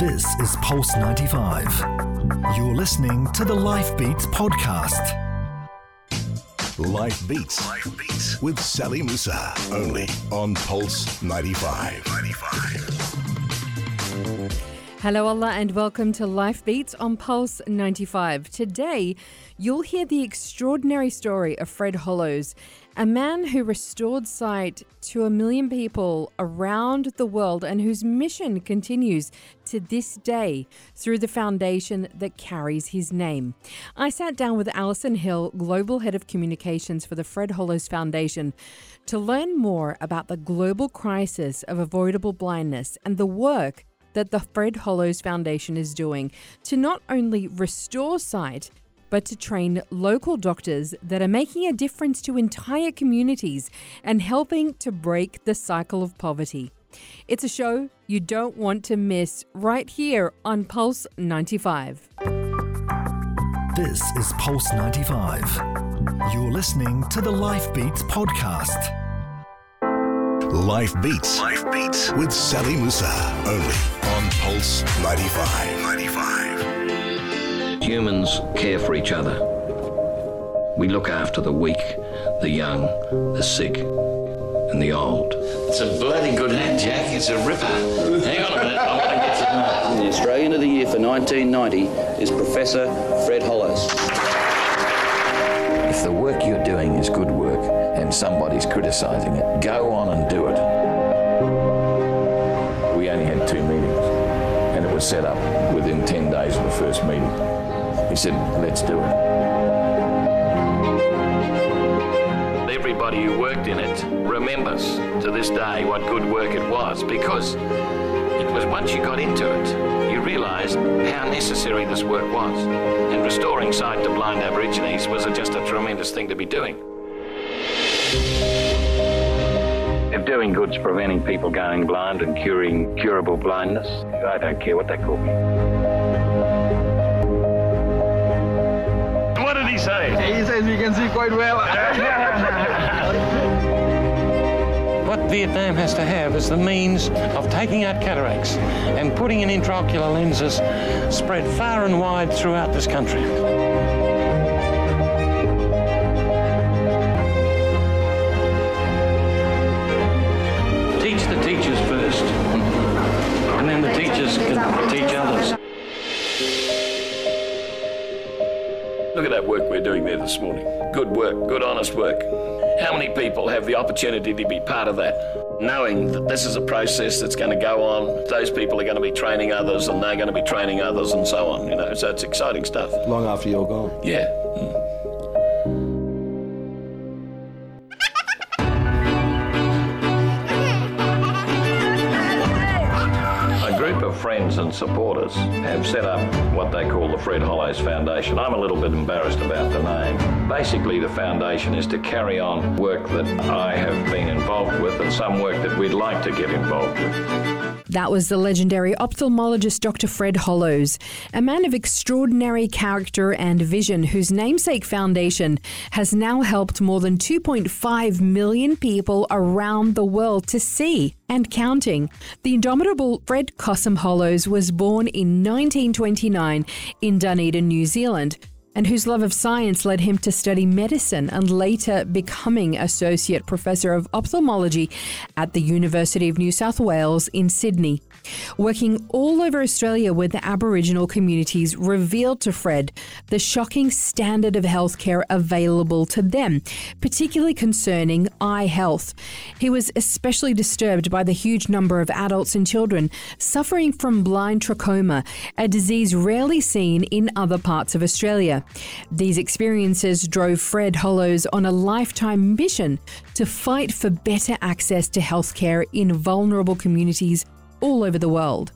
This is Pulse 95. You're listening to the Life Beats podcast. Life Beats. Life Beats with Sally Musa. Only on Pulse 95. 95. Hello, Allah, and welcome to Life Beats on Pulse 95. Today, you'll hear the extraordinary story of Fred Hollows, a man who restored sight to a million people around the world and whose mission continues to this day through the foundation that carries his name. I sat down with Alison Hill, Global Head of Communications for the Fred Hollows Foundation, to learn more about the global crisis of avoidable blindness and the work that the Fred Hollows Foundation is doing to not only restore sight, but to train local doctors that are making a difference to entire communities and helping to break the cycle of poverty. It's a show you don't want to miss right here on Pulse 95. This is Pulse 95. You're listening to the Life Beats podcast. Life Beats. Life Beats with Sally Musa. Only on Pulse 95. 95. Humans care for each other. We look after the weak, the young, the sick, and the old. It's a bloody good hat, Jack. It's a ripper. Hang on a minute. I'm going to get to The Australian of the Year for 1990 is Professor Fred Hollows. If the work you're doing is good work and somebody's criticising it, go on and do it. We only had two meetings and it was set up within 10 days of the first meeting. He said, let's do it. Everybody who worked in it remembers to this day what good work it was because it was once you got into it, you realised how necessary this work was. And restoring sight to blind Aborigines was just a tremendous thing to be doing. If doing good's preventing people going blind and curing curable blindness, I don't care what they call me. What did he say? He says you can see quite well. What Vietnam has to have is the means of taking out cataracts and putting in intraocular lenses spread far and wide throughout this country. Teach the teachers first, and then the teachers can teach others. Look at that work we're doing there this morning. Good work, good honest work. How many people have the opportunity to be part of that? Knowing that this is a process that's going to go on, those people are going to be training others and they're going to be training others and so on, you know, so it's exciting stuff. Long after you're gone. Yeah. Mm. A group of friends and supporters have set up what they call the Fred Hollows Foundation. I'm a little bit embarrassed about the name. Basically, the foundation is to carry on work that I have been involved with and some work that we'd like to get involved with. That was the legendary ophthalmologist Dr. Fred Hollows, a man of extraordinary character and vision whose namesake foundation has now helped more than 2.5 million people around the world to see and counting. The indomitable Fred Cossom Hollows was born in 1929 in Dunedin, New Zealand and whose love of science led him to study medicine and later becoming Associate Professor of Ophthalmology at the University of New South Wales in Sydney. Working all over Australia with the Aboriginal communities revealed to Fred the shocking standard of healthcare available to them, particularly concerning eye health. He was especially disturbed by the huge number of adults and children suffering from blind trachoma, a disease rarely seen in other parts of Australia. These experiences drove Fred Hollows on a lifetime mission to fight for better access to healthcare in vulnerable communities all over the world.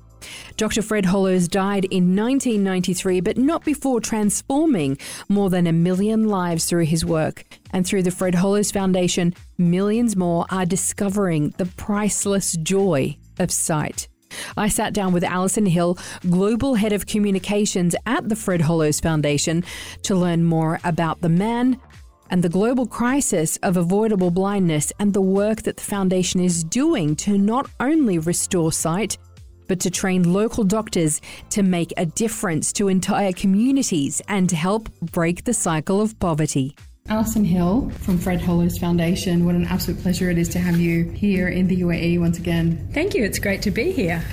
Dr. Fred Hollows died in 1993, but not before transforming more than a million lives through his work. And through the Fred Hollows Foundation, millions more are discovering the priceless joy of sight. I sat down with Alison Hill, Global Head of Communications at the Fred Hollows Foundation, to learn more about the man and the global crisis of avoidable blindness and the work that the foundation is doing to not only restore sight, but to train local doctors to make a difference to entire communities and to help break the cycle of poverty. Alison Hill from Fred Hollows Foundation. What an absolute pleasure it is to have you here in the UAE once again. Thank you. It's great to be here.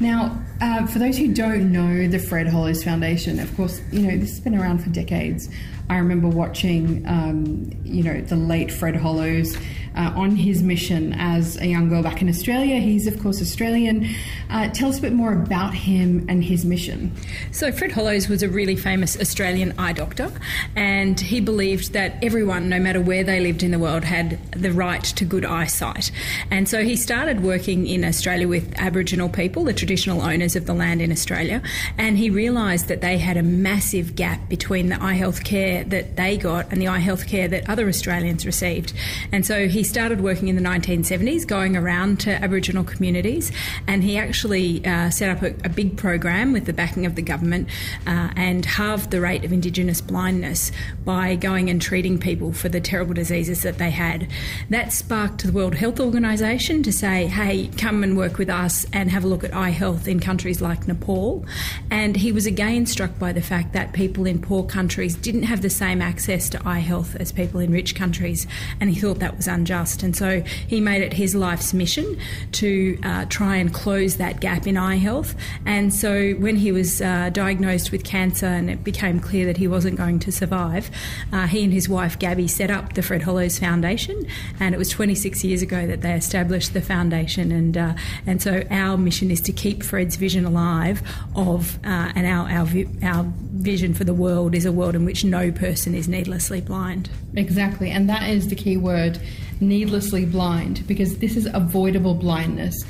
Now, uh, for those who don't know the Fred Hollows Foundation, of course, you know this has been around for decades. I remember watching, um, you know, the late Fred Hollows uh, on his mission as a young girl back in Australia. He's, of course, Australian. Uh, tell us a bit more about him and his mission. So, Fred Hollows was a really famous Australian eye doctor, and he believed that everyone, no matter where they lived in the world, had the right to good eyesight. And so he started working in Australia with Aboriginal people, the traditional owners of the land in Australia, and he realised that they had a massive gap between the eye health care that they got and the eye health care that other Australians received. And so he started working in the 1970s, going around to Aboriginal communities, and he actually uh, set up a, a, big program with the backing of the government uh, and halved the rate of Indigenous blindness by going and treating people for the terrible diseases that they had. That sparked the World Health Organization to say, hey, come and work with us and have a look at eye health in countries like Nepal. And he was again struck by the fact that people in poor countries didn't have the the same access to eye health as people in rich countries, and he thought that was unjust. And so he made it his life's mission to uh, try and close that gap in eye health. And so when he was uh, diagnosed with cancer and it became clear that he wasn't going to survive, uh, he and his wife Gabby set up the Fred Hollows Foundation, and it was 26 years ago that they established the foundation. And uh, and so our mission is to keep Fred's vision alive of, uh, and our, our our vision for the world is a world in which no person is needlessly blind. Exactly, and that is the key word needlessly blind because this is avoidable blindness.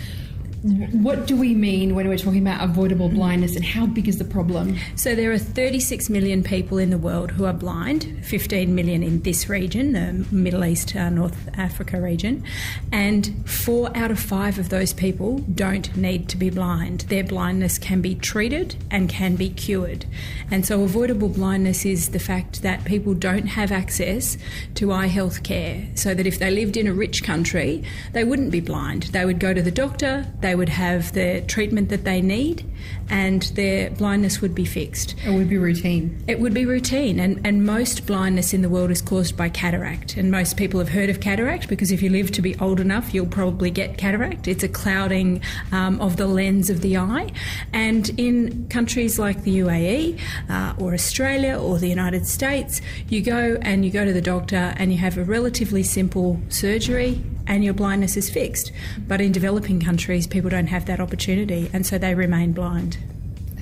What do we mean when we're talking about avoidable blindness and how big is the problem? So, there are 36 million people in the world who are blind, 15 million in this region, the Middle East, uh, North Africa region, and four out of five of those people don't need to be blind. Their blindness can be treated and can be cured. And so, avoidable blindness is the fact that people don't have access to eye health care, so that if they lived in a rich country, they wouldn't be blind. They would go to the doctor, they would have the treatment that they need and their blindness would be fixed. It would be routine. It would be routine. And, and most blindness in the world is caused by cataract. And most people have heard of cataract because if you live to be old enough, you'll probably get cataract. It's a clouding um, of the lens of the eye. And in countries like the UAE uh, or Australia or the United States, you go and you go to the doctor and you have a relatively simple surgery and your blindness is fixed. But in developing countries, people don't have that opportunity and so they remain blind.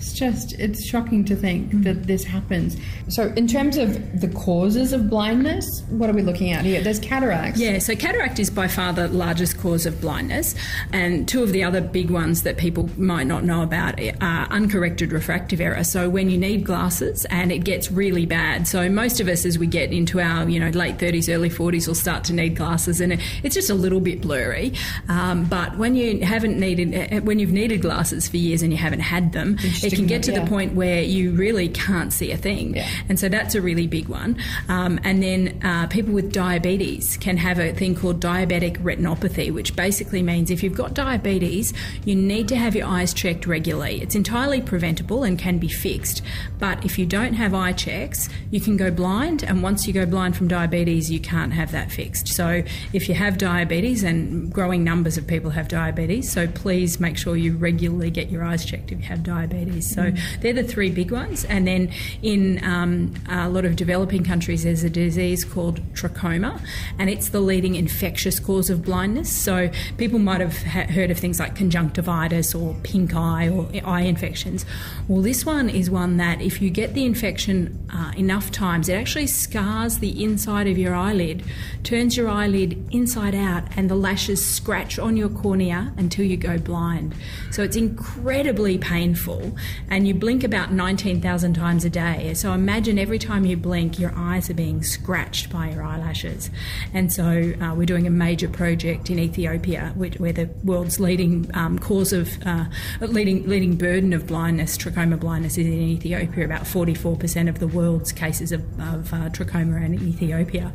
It's just, it's shocking to think mm. that this happens. So, in terms of the causes of blindness, what are we looking at here? There's cataracts. Yeah, so cataract is by far the largest cause of blindness. And two of the other big ones that people might not know about are uncorrected refractive error. So, when you need glasses and it gets really bad. So, most of us, as we get into our you know late 30s, early 40s, will start to need glasses and it's just a little bit blurry. Um, but when you haven't needed, when you've needed glasses for years and you haven't had them, it can get to yeah. the point where you really can't see a thing. Yeah. And so that's a really big one. Um, and then uh, people with diabetes can have a thing called diabetic retinopathy, which basically means if you've got diabetes, you need to have your eyes checked regularly. It's entirely preventable and can be fixed. But if you don't have eye checks, you can go blind. And once you go blind from diabetes, you can't have that fixed. So if you have diabetes, and growing numbers of people have diabetes, so please make sure you regularly get your eyes checked if you have diabetes. So mm. they're the three big ones. And then in um, a lot of developing countries, there's a disease called trachoma, and it's the leading infectious cause of blindness. So people might have ha- heard of things like conjunctivitis or pink eye or eye infections. Well, this one is one that if you get the infection uh, enough times, it actually scars the inside of your eyelid, turns your eyelid inside out, and the lashes scratch on your cornea until you go blind. So it's incredibly painful and you blink about 19,000 times a day. So imagine every time you blink, your eyes are being scratched by your eyelashes. And so uh, we're doing a major project in Ethiopia, which, where the world's leading um, cause of uh, leading leading burden of blindness, trachoma blindness, is in Ethiopia. About 44% of the world's cases of, of uh, trachoma are in Ethiopia.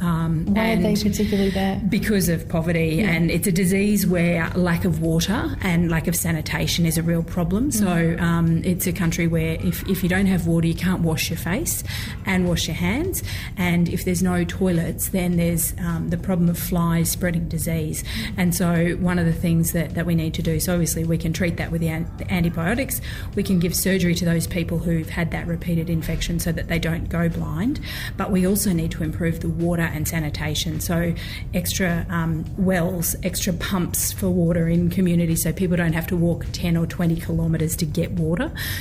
Um, Why are they particularly there? Because of poverty, yeah. and it's a disease where lack of water and lack of sanitation is a real problem. Mm. So um, it's a country where if, if you don't have water, you can't wash your face and wash your hands, and if there's no toilets, then there's um, the problem of flies spreading disease. And so one of the things that, that we need to do, so obviously we can treat that with the, an- the antibiotics, we can give surgery to those people who've had that repeated infection so that they don't go blind, but we also need to improve the water and sanitation. So extra um, wells, extra pumps for water in communities so people don't have to walk 10 or 20 kilometres to get water,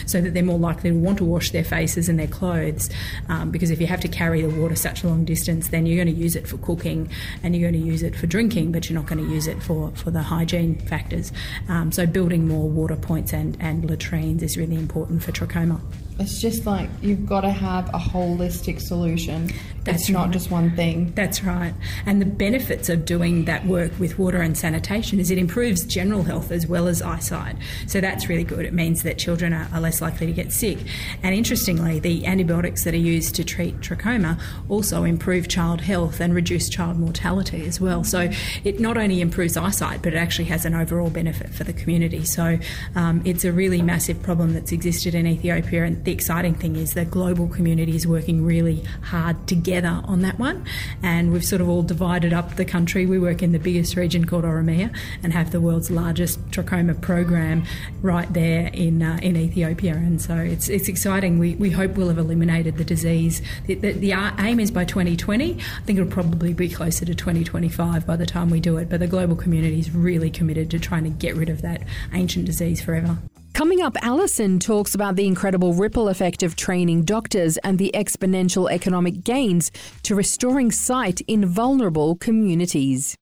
so that they're more likely to want to wash their faces and their clothes. Um, because if you have to carry the water such a long distance, then you're going to use it for cooking and you're going to use it for drinking, but you're not going to use it for, for the hygiene factors. Um, so building more water points and, and latrines is really important for trachoma. It's just like you've got to have a holistic solution. That's it's not right. just one thing. That's right. And the benefits of doing that work with water and sanitation is it improves general health as well as eyesight. So that's really good. It means that children are, are less likely to get sick. And interestingly, the antibiotics that are used to treat trachoma also improve child health and reduce child mortality as well. So it not only improves eyesight, but it actually has an overall benefit for the community. So um, it's a really massive problem that's existed in Ethiopia and the exciting thing is the global community is working really hard together on that one. And we've sort of all divided up the country. We work in the biggest region called Oromia and have the world's largest trachoma program right there in uh, in Ethiopia. And so it's it's exciting. We, we hope we'll have eliminated the disease. The, the, the aim is by 2020. I think it'll probably be closer to 2025 by the time we do it. But the global community is really committed to trying to get rid of that ancient disease forever. Coming up, Alison talks about the incredible ripple effect of training doctors and the exponential economic gains to restoring sight in vulnerable communities.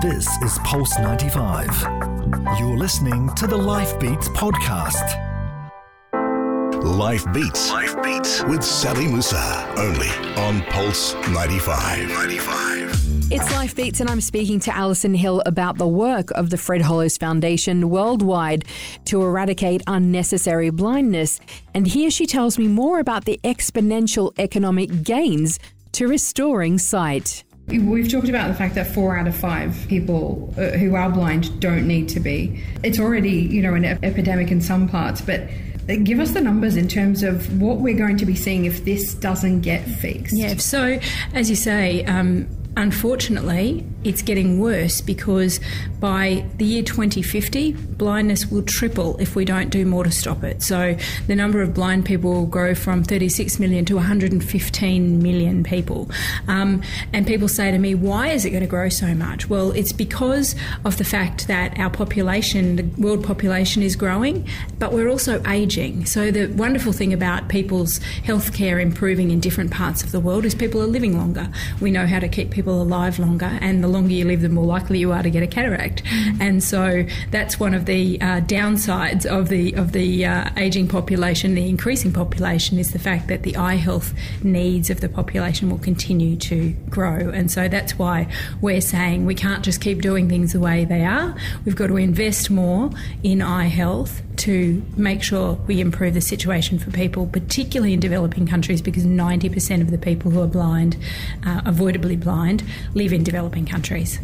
This is Pulse 95. You're listening to the Life Beats podcast. Life Beats. Life Beats with Sally Musa. Only on Pulse 95. 95. It's Life Beats, and I'm speaking to Alison Hill about the work of the Fred Hollows Foundation worldwide to eradicate unnecessary blindness. And here she tells me more about the exponential economic gains to restoring sight. We've talked about the fact that four out of five people uh, who are blind don't need to be. It's already, you know, an epidemic in some parts, but give us the numbers in terms of what we're going to be seeing if this doesn't get fixed. Yeah, so as you say, um, Unfortunately, it's getting worse because by the year 2050, blindness will triple if we don't do more to stop it. So the number of blind people will grow from 36 million to 115 million people. Um, and people say to me, why is it going to grow so much? Well, it's because of the fact that our population, the world population, is growing, but we're also aging. So the wonderful thing about people's healthcare improving in different parts of the world is people are living longer. We know how to keep people people alive longer, and the longer you live, the more likely you are to get a cataract. And so that's one of the uh, downsides of the of the uh, aging population, the increasing population, is the fact that the eye health needs of the population will continue to grow. And so that's why we're saying we can't just keep doing things the way they are. We've got to invest more in eye health to make sure we improve the situation for people, particularly in developing countries, because 90% of the people who are blind, uh, avoidably blind, live in developing countries.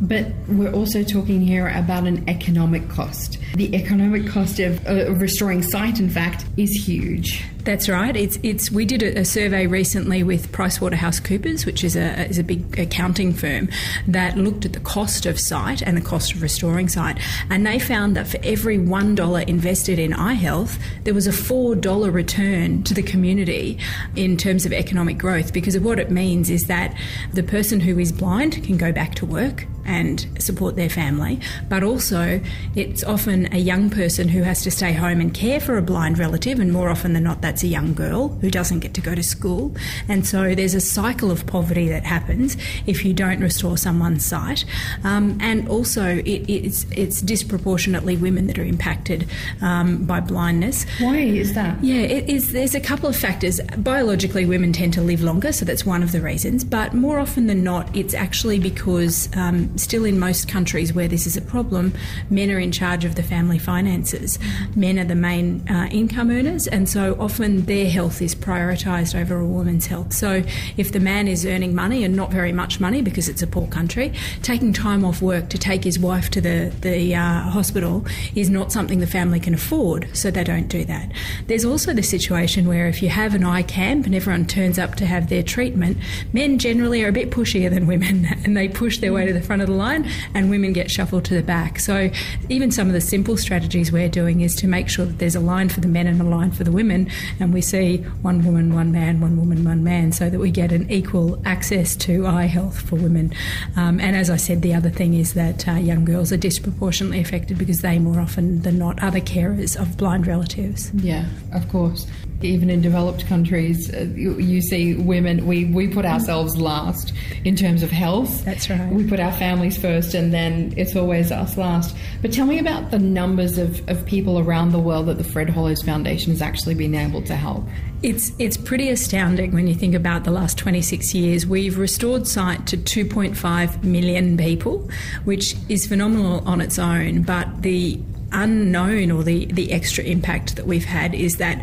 But we're also talking here about an economic cost. The economic cost of, uh, restoring sight, in fact, is huge. That's right. It's it's. We did a, a survey recently with PricewaterhouseCoopers, which is a is a big accounting firm that looked at the cost of sight and the cost of restoring sight, and they found that for every one dollar invested in eye health, there was a four dollar return to the community in terms of economic growth. Because of what it means is that the person who is blind can go back to work and support their family, but also it's often a young person who has to stay home and care for a blind relative, and more often than not, that's a young girl who doesn't get to go to school. And so there's a cycle of poverty that happens if you don't restore someone's sight. Um, and also, it, it's, it's disproportionately women that are impacted um, by blindness. Why is that? Yeah, it is. There's a couple of factors. Biologically, women tend to live longer, so that's one of the reasons. But more often than not, it's actually because um, still in most countries where this is a problem, men are in charge of the family finances. Men are the main uh, income earners, and so often their health is prioritised over a woman's health. So if the man is earning money and not very much money because it's a poor country, taking time off work to take his wife to the the uh, hospital is not something the family can afford, so they don't do that. There's also the situation where if you have an eye camp and everyone turns up to have their treatment, men generally are a bit pushier than women, and they push their way to the front of the line, and women get shuffled to the back. So even some of the simple strategies we're doing is to make sure that there's a line for the men and a line for the women, and we see one woman, one man, one woman, one man, so that we get an equal access to eye health for women. Um, and as I said, the other thing is that uh, young girls are disproportionately affected because they more often than not are the carers of blind relatives. Yeah, of course. Even in developed countries, uh, you, you, see women, we, we put ourselves last in terms of health. That's right. We put our families first and then it's always us last. But tell me about the numbers of, of people around the world that the Fred Hollows Foundation has actually been able to help. It's it's pretty astounding when you think about the last 26 years. We've restored sight to 2.5 million people, which is phenomenal on its own. But the unknown or the, the extra impact that we've had is that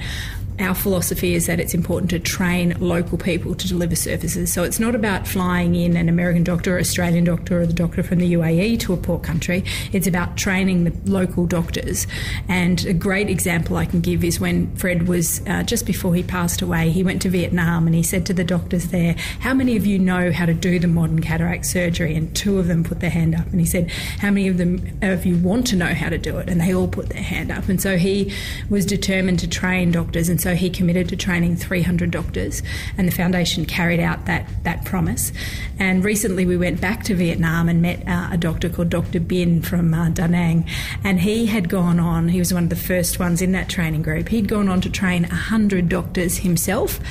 our philosophy is that it's important to train local people to deliver services. So it's not about flying in an American doctor or Australian doctor or the doctor from the UAE to a poor country. It's about training the local doctors. And a great example I can give is when Fred was uh, just before he passed away, he went to Vietnam and he said to the doctors there, How many of you know how to do the modern cataract surgery? And two of them put their hand up. And he said, How many of them of you want to know how to do it? And they all put their hand up. And so he was determined to train doctors. And so so he committed to training 300 doctors, and the foundation carried out that, that promise. And recently we went back to Vietnam and met uh, a doctor called Dr. Bin from uh, Da Nang, and he had gone on, he was one of the first ones in that training group, he'd gone on to train 100 doctors himself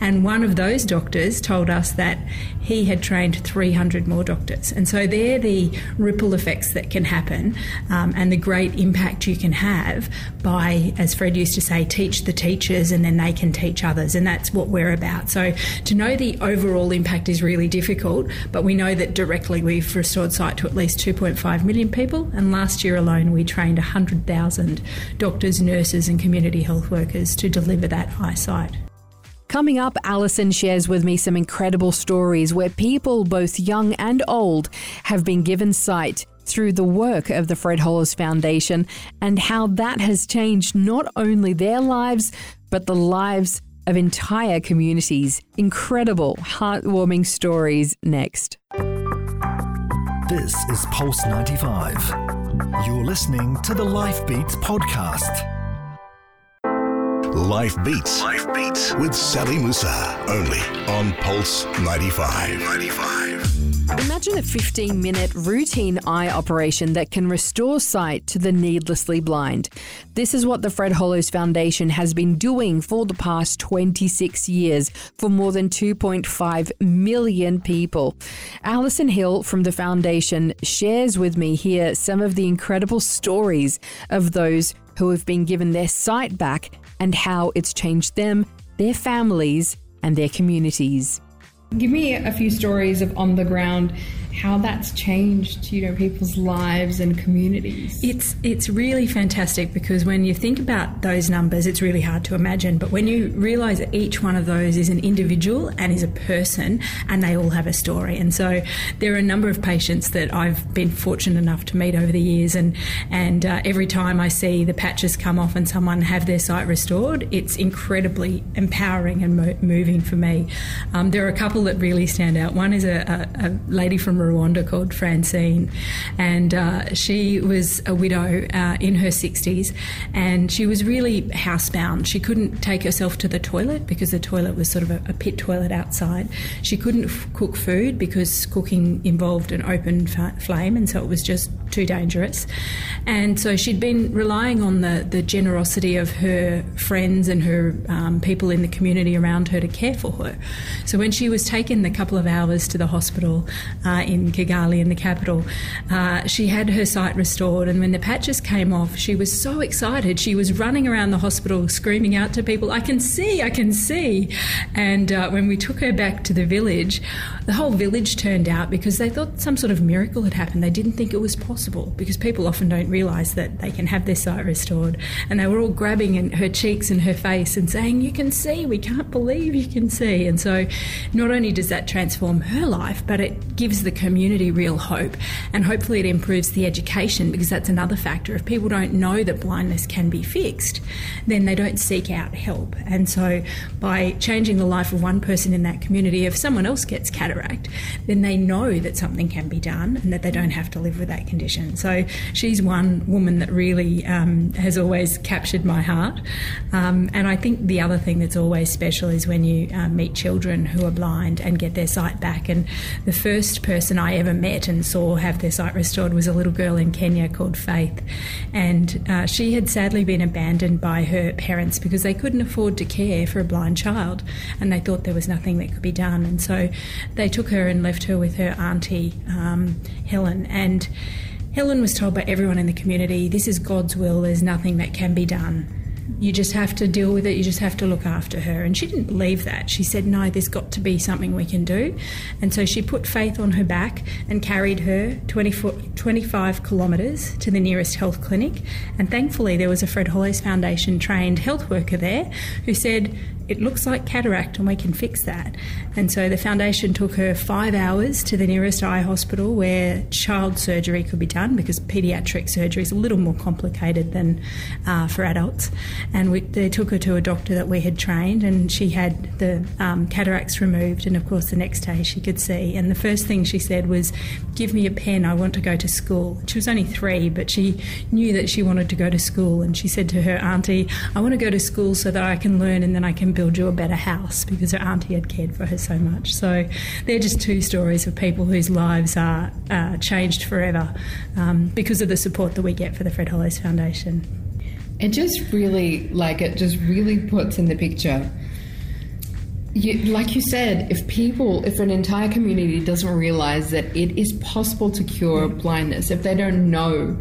and one of those doctors told us that he had trained 300 more doctors. And so they're the ripple effects that can happen um, and the great impact you can have by, as Fred used to say, teach the teachers and then they can teach others. And that's what we're about. So to know the overall impact is really difficult, but we know that directly we've restored sight to at least 2.5 million people. And last year alone, we trained 100,000 doctors, nurses, and community health workers to deliver that eyesight. Coming up, Alison shares with me some incredible stories where people, both young and old, have been given sight through the work of the Fred Hollows Foundation and how that has changed not only their lives, but the lives of entire communities. Incredible, heartwarming stories next. This is Pulse 95. You're listening to the Life Beats podcast. Life Beats. Life Beats with Sally Musa. Only on Pulse 95. 95. Imagine a 15 minute routine eye operation that can restore sight to the needlessly blind. This is what the Fred Hollows Foundation has been doing for the past 26 years for more than 2.5 million people. Alison Hill from the foundation shares with me here some of the incredible stories of those who have been given their sight back and how it's changed them, their families, and their communities. Give me a few stories of on the ground how that's changed, you know, people's lives and communities. It's it's really fantastic because when you think about those numbers, it's really hard to imagine. But when you realise that each one of those is an individual and is a person, and they all have a story, and so there are a number of patients that I've been fortunate enough to meet over the years, and and uh, every time I see the patches come off and someone have their sight restored, it's incredibly empowering and mo- moving for me. Um, there are a couple that really stand out. One is a, a, a lady from Rwanda called Francine, and uh, she was a widow uh, in her 60s, and she was really housebound. She couldn't take herself to the toilet because the toilet was sort of a, a pit toilet outside. She couldn't f- cook food because cooking involved an open f- flame, and so it was just too dangerous. And so she'd been relying on the, the generosity of her friends and her um, people in the community around her to care for her. So when she was taken the couple of hours to the hospital uh, in Kigali, in the capital, uh, she had her sight restored. And when the patches came off, she was so excited. She was running around the hospital screaming out to people, I can see, I can see. And uh, when we took her back to the village, the whole village turned out because they thought some sort of miracle had happened. They didn't think it was possible because people often don't realise that they can have their sight restored. And they were all grabbing her cheeks and her face and saying, You can see, we can't believe you can see. And so not only does that transform her life, but it gives the community real hope. And hopefully it improves the education because that's another factor. If people don't know that blindness can be fixed, then they don't seek out help. And so by changing the life of one person in that community, if someone else gets cataract, then they know that something can be done and that they don't have to live with that condition. So she's one woman that really um, has always captured my heart. Um, and I think the other thing that's always special is when you uh, meet children who are blind and get their sight back. And the first person I ever met and saw have their sight restored was a little girl in Kenya called Faith. And uh, she had sadly been abandoned by her parents because they couldn't afford to care for a blind child and they thought there was nothing that could be done. And so they took her and left her with her auntie, um, Helen. And Helen was told by everyone in the community, this is God's will, there's nothing that can be done. You just have to deal with it, you just have to look after her. And she didn't believe that. She said, No, there's got to be something we can do. And so she put Faith on her back and carried her 24, 25 kilometres to the nearest health clinic. And thankfully, there was a Fred Hollows Foundation trained health worker there who said, it looks like cataract and we can fix that. And so the foundation took her five hours to the nearest eye hospital where child surgery could be done because paediatric surgery is a little more complicated than uh, for adults. And we, they took her to a doctor that we had trained and she had the um, cataracts removed. And of course, the next day she could see. And the first thing she said was, Give me a pen, I want to go to school. She was only three, but she knew that she wanted to go to school. And she said to her auntie, I want to go to school so that I can learn and then I can build you a better house because her auntie had cared for her so much. So they're just two stories of people whose lives are uh, changed forever um, because of the support that we get for the Fred Hollows Foundation. It just really, like, it just really puts in the picture. You, like you said, if people, if an entire community doesn't realize that it is possible to cure blindness, if they don't know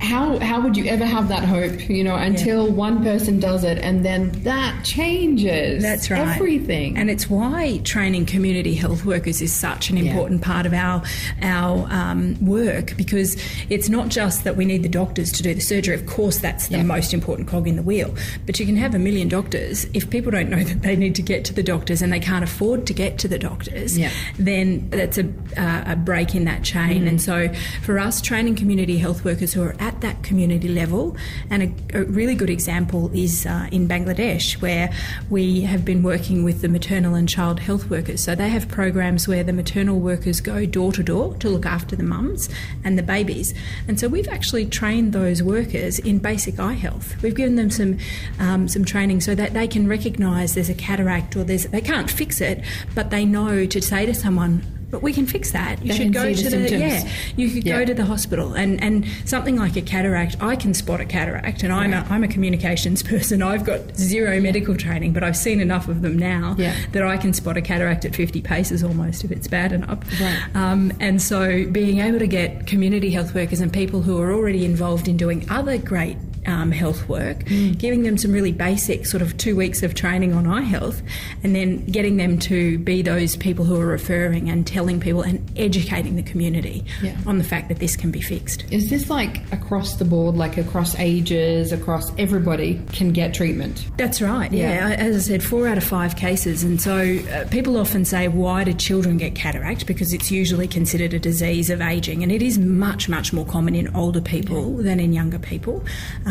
how how would you ever have that hope you know until yeah. one person does it and then that changes that's right everything and it's why training community health workers is such an important yeah. part of our our um, work because it's not just that we need the doctors to do the surgery of course that's the yeah. most important cog in the wheel but you can have a million doctors if people don't know that they need to get to the doctors and they can't afford to get to the doctors then that's a, uh, a break in that chain mm. and so for us training community health workers who are at at that community level. And a, a really good example is uh, in Bangladesh, where we have been working with the maternal and child health workers. So they have programs where the maternal workers go door to door to look after the mums and the babies. And so we've actually trained those workers in basic eye health. We've given them some um, some training so that they can recognise there's a cataract or there's they can't fix it, but they know to say to someone but we can fix that. You they should go to the, yeah. You could yeah. go to the hospital and, and something like a cataract. I can spot a cataract, and I'm a, I'm a communications person. I've got zero medical training, but I've seen enough of them now yeah. that I can spot a cataract at 50 paces almost if it's bad enough. Right. Um, and so being able to get community health workers and people who are already involved in doing other great um, health work, mm. giving them some really basic sort of two weeks of training on eye health, and then getting them to be those people who are referring and telling people and educating the community yeah. on the fact that this can be fixed. Is this like across the board, like across ages, across everybody can get treatment? That's right, yeah. yeah. As I said, four out of five cases. And so uh, people often say, why do children get cataract? Because it's usually considered a disease of aging, and it is much, much more common in older people yeah. than in younger people. um,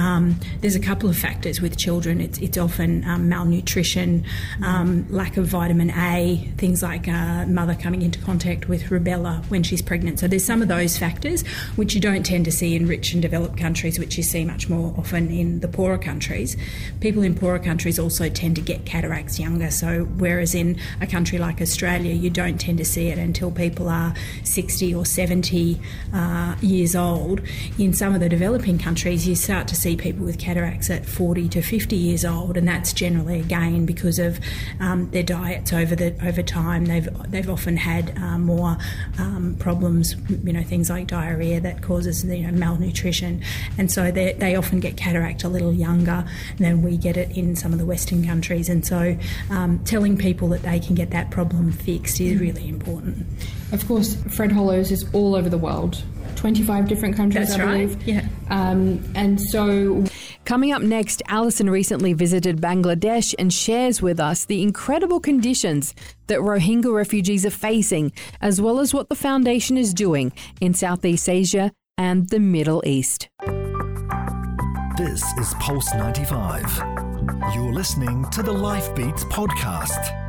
there's a couple of factors with children. It's, it's often um, malnutrition, um, lack of vitamin A, things like uh, mother coming into contact with rubella when she's pregnant. So there's some of those factors which you don't tend to see in rich and developed countries, which you see much more often in the poorer countries. People in poorer countries also tend to get cataracts younger. So whereas in a country like Australia, you don't tend to see it until people are 60 or 70 uh, years old. In some of the developing countries, you start to see people with cataracts at 40 to 50 years old, and that's generally again because of um, their diets over the over time. They've they've often had uh, more um, problems, you know, things like diarrhea that causes you know malnutrition, and so they they often get cataract a little younger than we get it in some of the Western countries. And so, um, telling people that they can get that problem fixed is really important. Of course, Fred Hollows is all over the world. 25 different countries, That's I right, believe. yeah. Um, and so Coming up next, Alison recently visited Bangladesh and shares with us the incredible conditions that Rohingya refugees are facing, as well as what the foundation is doing in Southeast Asia and the Middle East. This is Pulse 95. You're listening to the Life Beats podcast.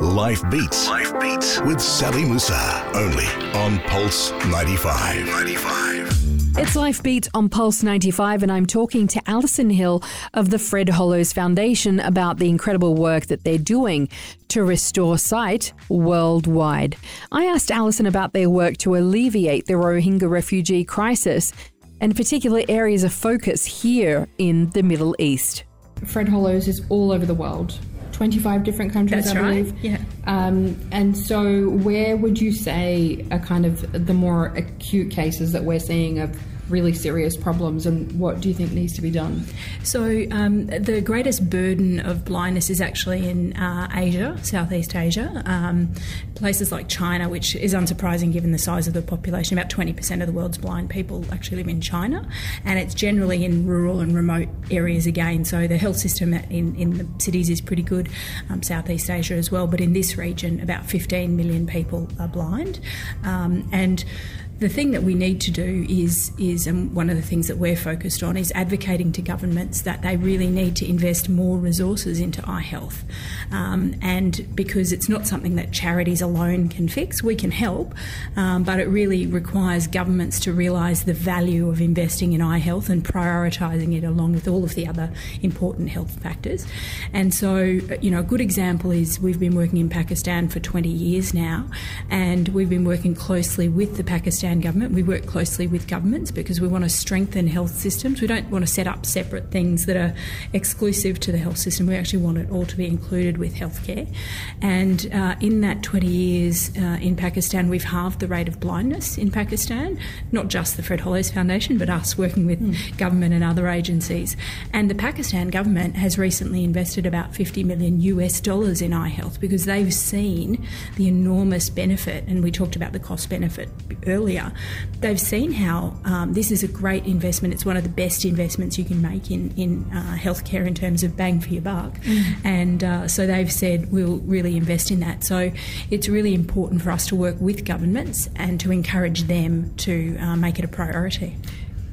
Life Beats. Life Beats with Sally Musa. Only on Pulse 95. 95. It's Life Beat on Pulse 95, and I'm talking to Alison Hill of the Fred Hollows Foundation about the incredible work that they're doing to restore sight worldwide. I asked Alison about their work to alleviate the Rohingya refugee crisis and particular areas of focus here in the Middle East. Fred Hollows is all over the world. 25 different countries, That's I right, believe. yeah. Um, and so, where would you say are kind of the more acute cases that we're seeing of really serious problems, and what do you think needs to be done? So, um, the greatest burden of blindness is actually in uh, Asia, Southeast Asia. Um, places like China, which is unsurprising given the size of the population, about 20% of the world's blind people actually live in China, and it's generally in rural and remote areas again. So, the health system in, in the cities is pretty good, um, Southeast Asia as well, but in this region, about 15 million people are blind. Um, and the thing that we need to do is is and one of the things that we're focused on is advocating to governments that they really need to invest more resources into eye health, um, and because it's not something that charities alone can fix, we can help, um, but it really requires governments to realise the value of investing in eye health and prioritising it along with all of the other important health factors. And so, you know, a good example is we've been working in Pakistan for 20 years now, and we've been working closely with the Pakistan government. We work closely with governments because we want to strengthen health systems. We don't want to set up separate things that are exclusive to the health system. We actually want it all to be included with healthcare. And uh, in that 20 years uh, in Pakistan, we've halved the rate of blindness in Pakistan, not just the Fred Hollows Foundation, but us working with government and other agencies. And the Pakistan government has recently invested about 50 million US dollars in eye health because they've seen the enormous benefit, and we talked about the cost benefit earlier. They've seen how um, this is a great investment. It's one of the best investments you can make in, in uh, healthcare in terms of bang for your buck. And uh, so they've said we'll really invest in that. So it's really important for us to work with governments and to encourage them to uh, make it a priority.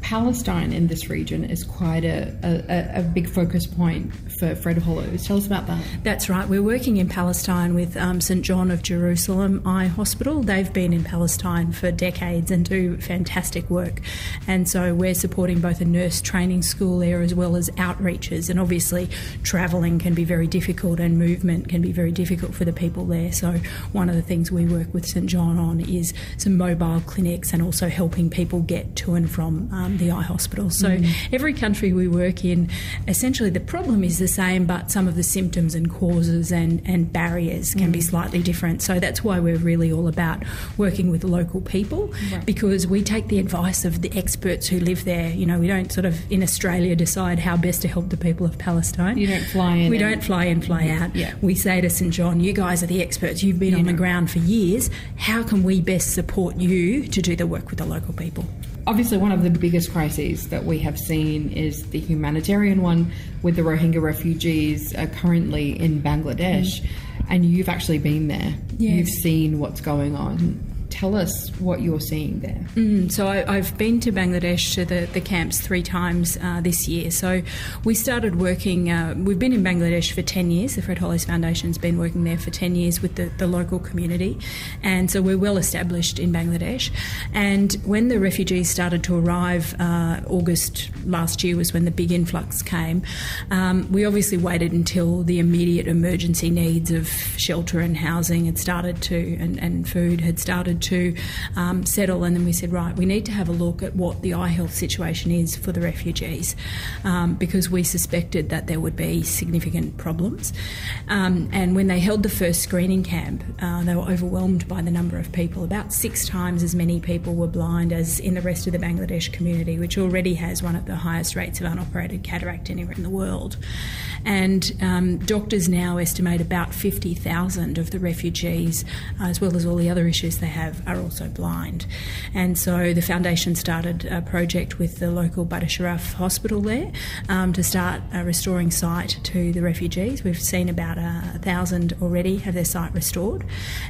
Palestine in this region is quite a, a, a big focus point for Fred Hollows. Tell us about that. That's right. We're working in Palestine with um, St John of Jerusalem Eye Hospital. They've been in Palestine for decades and do fantastic work. And so we're supporting both a nurse training school there as well as outreaches. And obviously, travelling can be very difficult and movement can be very difficult for the people there. So, one of the things we work with St John on is some mobile clinics and also helping people get to and from um, the eye hospital. So, Mm. every country we work in, essentially the problem is the same, but some of the symptoms and causes and, and barriers can be Mm. slightly different. So, that's why we're really all about working with local people Right. because we take the advice of the experts who live there. You know, we don't sort of in Australia decide how best to help the people of Palestine. You don't fly in We don't fly in, fly out. Yeah. We say to St John, you guys are the experts. You've been You on the ground for years. How can we best support you to do the work with the local people? Obviously, one of the biggest crises that we have seen is the humanitarian one with the Rohingya refugees uh, currently in Bangladesh. And you've actually been there. Yes. You've seen what's going on. Tell us what you're seeing there. Mm, so I, have been to Bangladesh to the, the camps three times uh, this year. So we started working, uh, we've been in Bangladesh for 10 years. The Fred Hollows Foundation's been working there for 10 years with the, the local community. And so we're well established in Bangladesh. And when the refugees started to arrive, uh, August last year was when the big influx came, um, we obviously waited until the immediate emergency needs of shelter and housing had started to, and, and food had started to um, settle. And then we said, right, we need to have a look at what the eye health situation is for the refugees um, because we suspected that there would be significant problems. Um, and when they held the first screening camp, uh, they were overwhelmed by the number of people. About six times as many people were blind as in the rest of the Bangladesh community, which already has one of the highest rates of unoperated cataract anywhere in the world. And um, doctors now estimate about 50,000 of the refugees, as well as all the other issues they have, are also blind. And so the foundation started a project with the local Badr Sharaf hospital there um, to start restoring sight to the refugees. We've seen about a thousand already have their sight restored,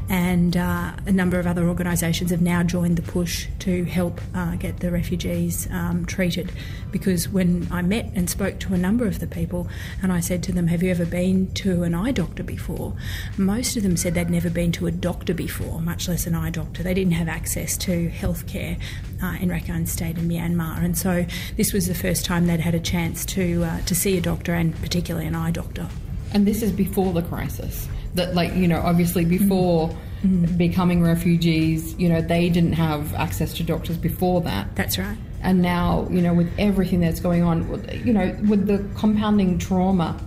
and uh, a number of other organisations have now joined the push to help uh, get the refugees um, treated. Because when I met and spoke to a number of the people, and I said to them, Have you ever been to an eye doctor before? Most of them said they'd never been to a doctor before, much less an eye doctor. They didn't have access to healthcare uh, in Rakhine State in Myanmar. And so this was the first time they'd had a chance to, uh, to see a doctor and particularly an eye doctor. And this is before the crisis. That, like, you know, obviously before. Mm-hmm. becoming refugees, you know, they didn't have access to doctors before that. That's right. And now, you know, with everything that's going on, you know, with the compounding trauma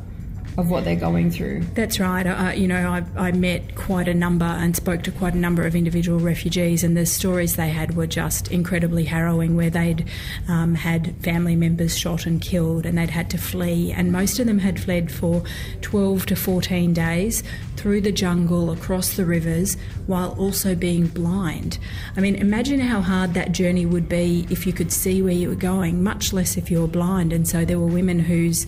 of what they're going through. That's right. Uh, you know, I, I, met quite a number and spoke to quite a number of individual refugees, and the stories they had were just incredibly harrowing. Where they'd um, had family members shot and killed, and they'd had to flee, and most of them had fled for 12 to 14 days through the jungle, across the rivers, while also being blind. I mean, imagine how hard that journey would be if you could see where you were going, much less if you were blind. And so there were women whose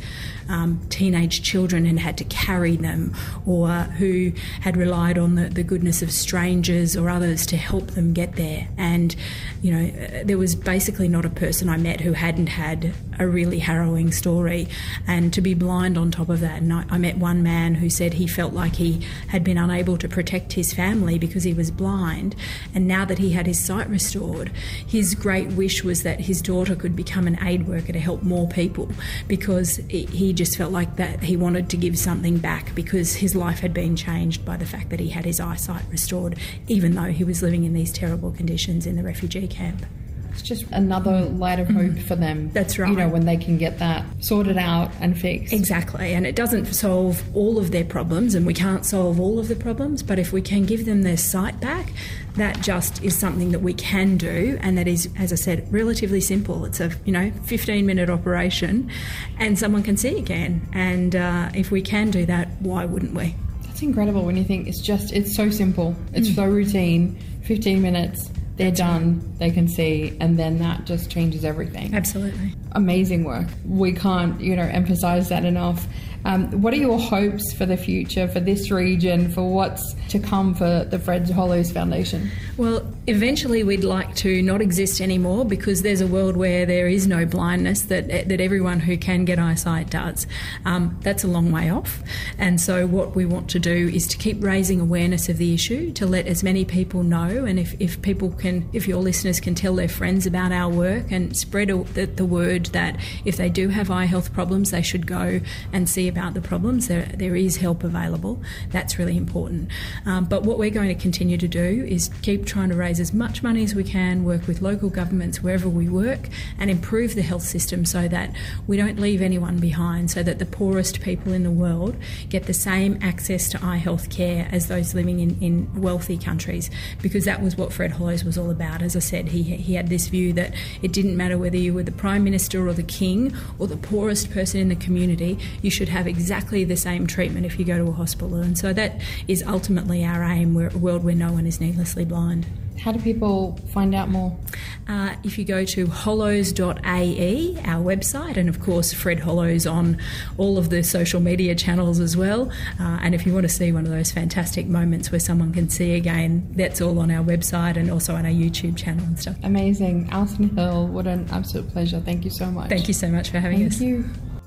um, teenage children and had to carry them, or who had relied on the, the goodness of strangers or others to help them get there. And, you know, there was basically not a person I met who hadn't had a really harrowing story. And to be blind on top of that, and I, I met one man who said he felt like he had been unable to protect his family because he was blind. And now that he had his sight restored, his great wish was that his daughter could become an aid worker to help more people because he just felt like that he wanted to give something back because his life had been changed by the fact that he had his eyesight restored, even though he was living in these terrible conditions in the refugee camp. It's just another light of hope for them. That's right. You know, when they can get that sorted out and fixed. Exactly. And it doesn't solve all of their problems, and we can't solve all of the problems, but if we can give them their sight back, that just is something that we can do, and that is, as I said, relatively simple. It's a you know 15 minute operation, and someone can see again. And uh, if we can do that, why wouldn't we? That's incredible when you think it's just it's so simple, it's mm. so routine. 15 minutes, they're done, they can see, and then that just changes everything. Absolutely. Amazing work. We can't, you know, emphasize that enough. Um, what are your hopes for the future, for this region, for what's to come for the Fred Hollows Foundation? Well, eventually we'd like to not exist anymore because there's a world where there is no blindness that that everyone who can get eyesight does. Um, that's a long way off, and so what we want to do is to keep raising awareness of the issue, to let as many people know, and if, if people can, if your listeners can tell their friends about our work and spread the, the word that if they do have eye health problems, they should go and see about the problems. There, there is help available. That's really important. Um, but what we're going to continue to do is keep trying to raise as much money as we can, work with local governments wherever we work, and improve the health system so that we don't leave anyone behind, so that the poorest people in the world get the same access to eye health care as those living in, in wealthy countries. Because that was what Fred Hollows was all about. As I said, he, he had this view that it didn't matter whether you were the Prime Minister or the King or the poorest person in the community, you should have exactly the same treatment if you go to a hospital. And so that is ultimately our aim. We're a world where no one is needlessly blind. How do people find out more? Uh, if you go to hollows.ae, our website, and of course Fred Hollows on all of the social media channels as well. Uh, and if you want to see one of those fantastic moments where someone can see again, that's all on our website and also on our YouTube channel and stuff. Amazing. Alison Hill, what an absolute pleasure. Thank you so much. Thank you so much for having Thank us. Thank you.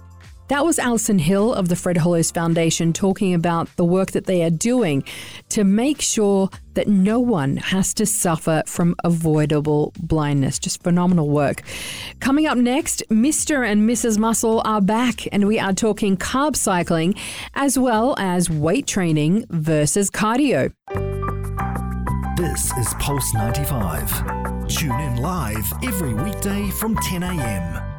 That was Alison Hill of the Fred Hollows Foundation talking about the work that they are doing to make sure that no one has to suffer from avoidable blindness. Just phenomenal work. Coming up next, Mr. and Mrs. Muscle are back, and we are talking carb cycling as well as weight training versus cardio. This is Pulse 95. Tune in live every weekday from 10 a.m.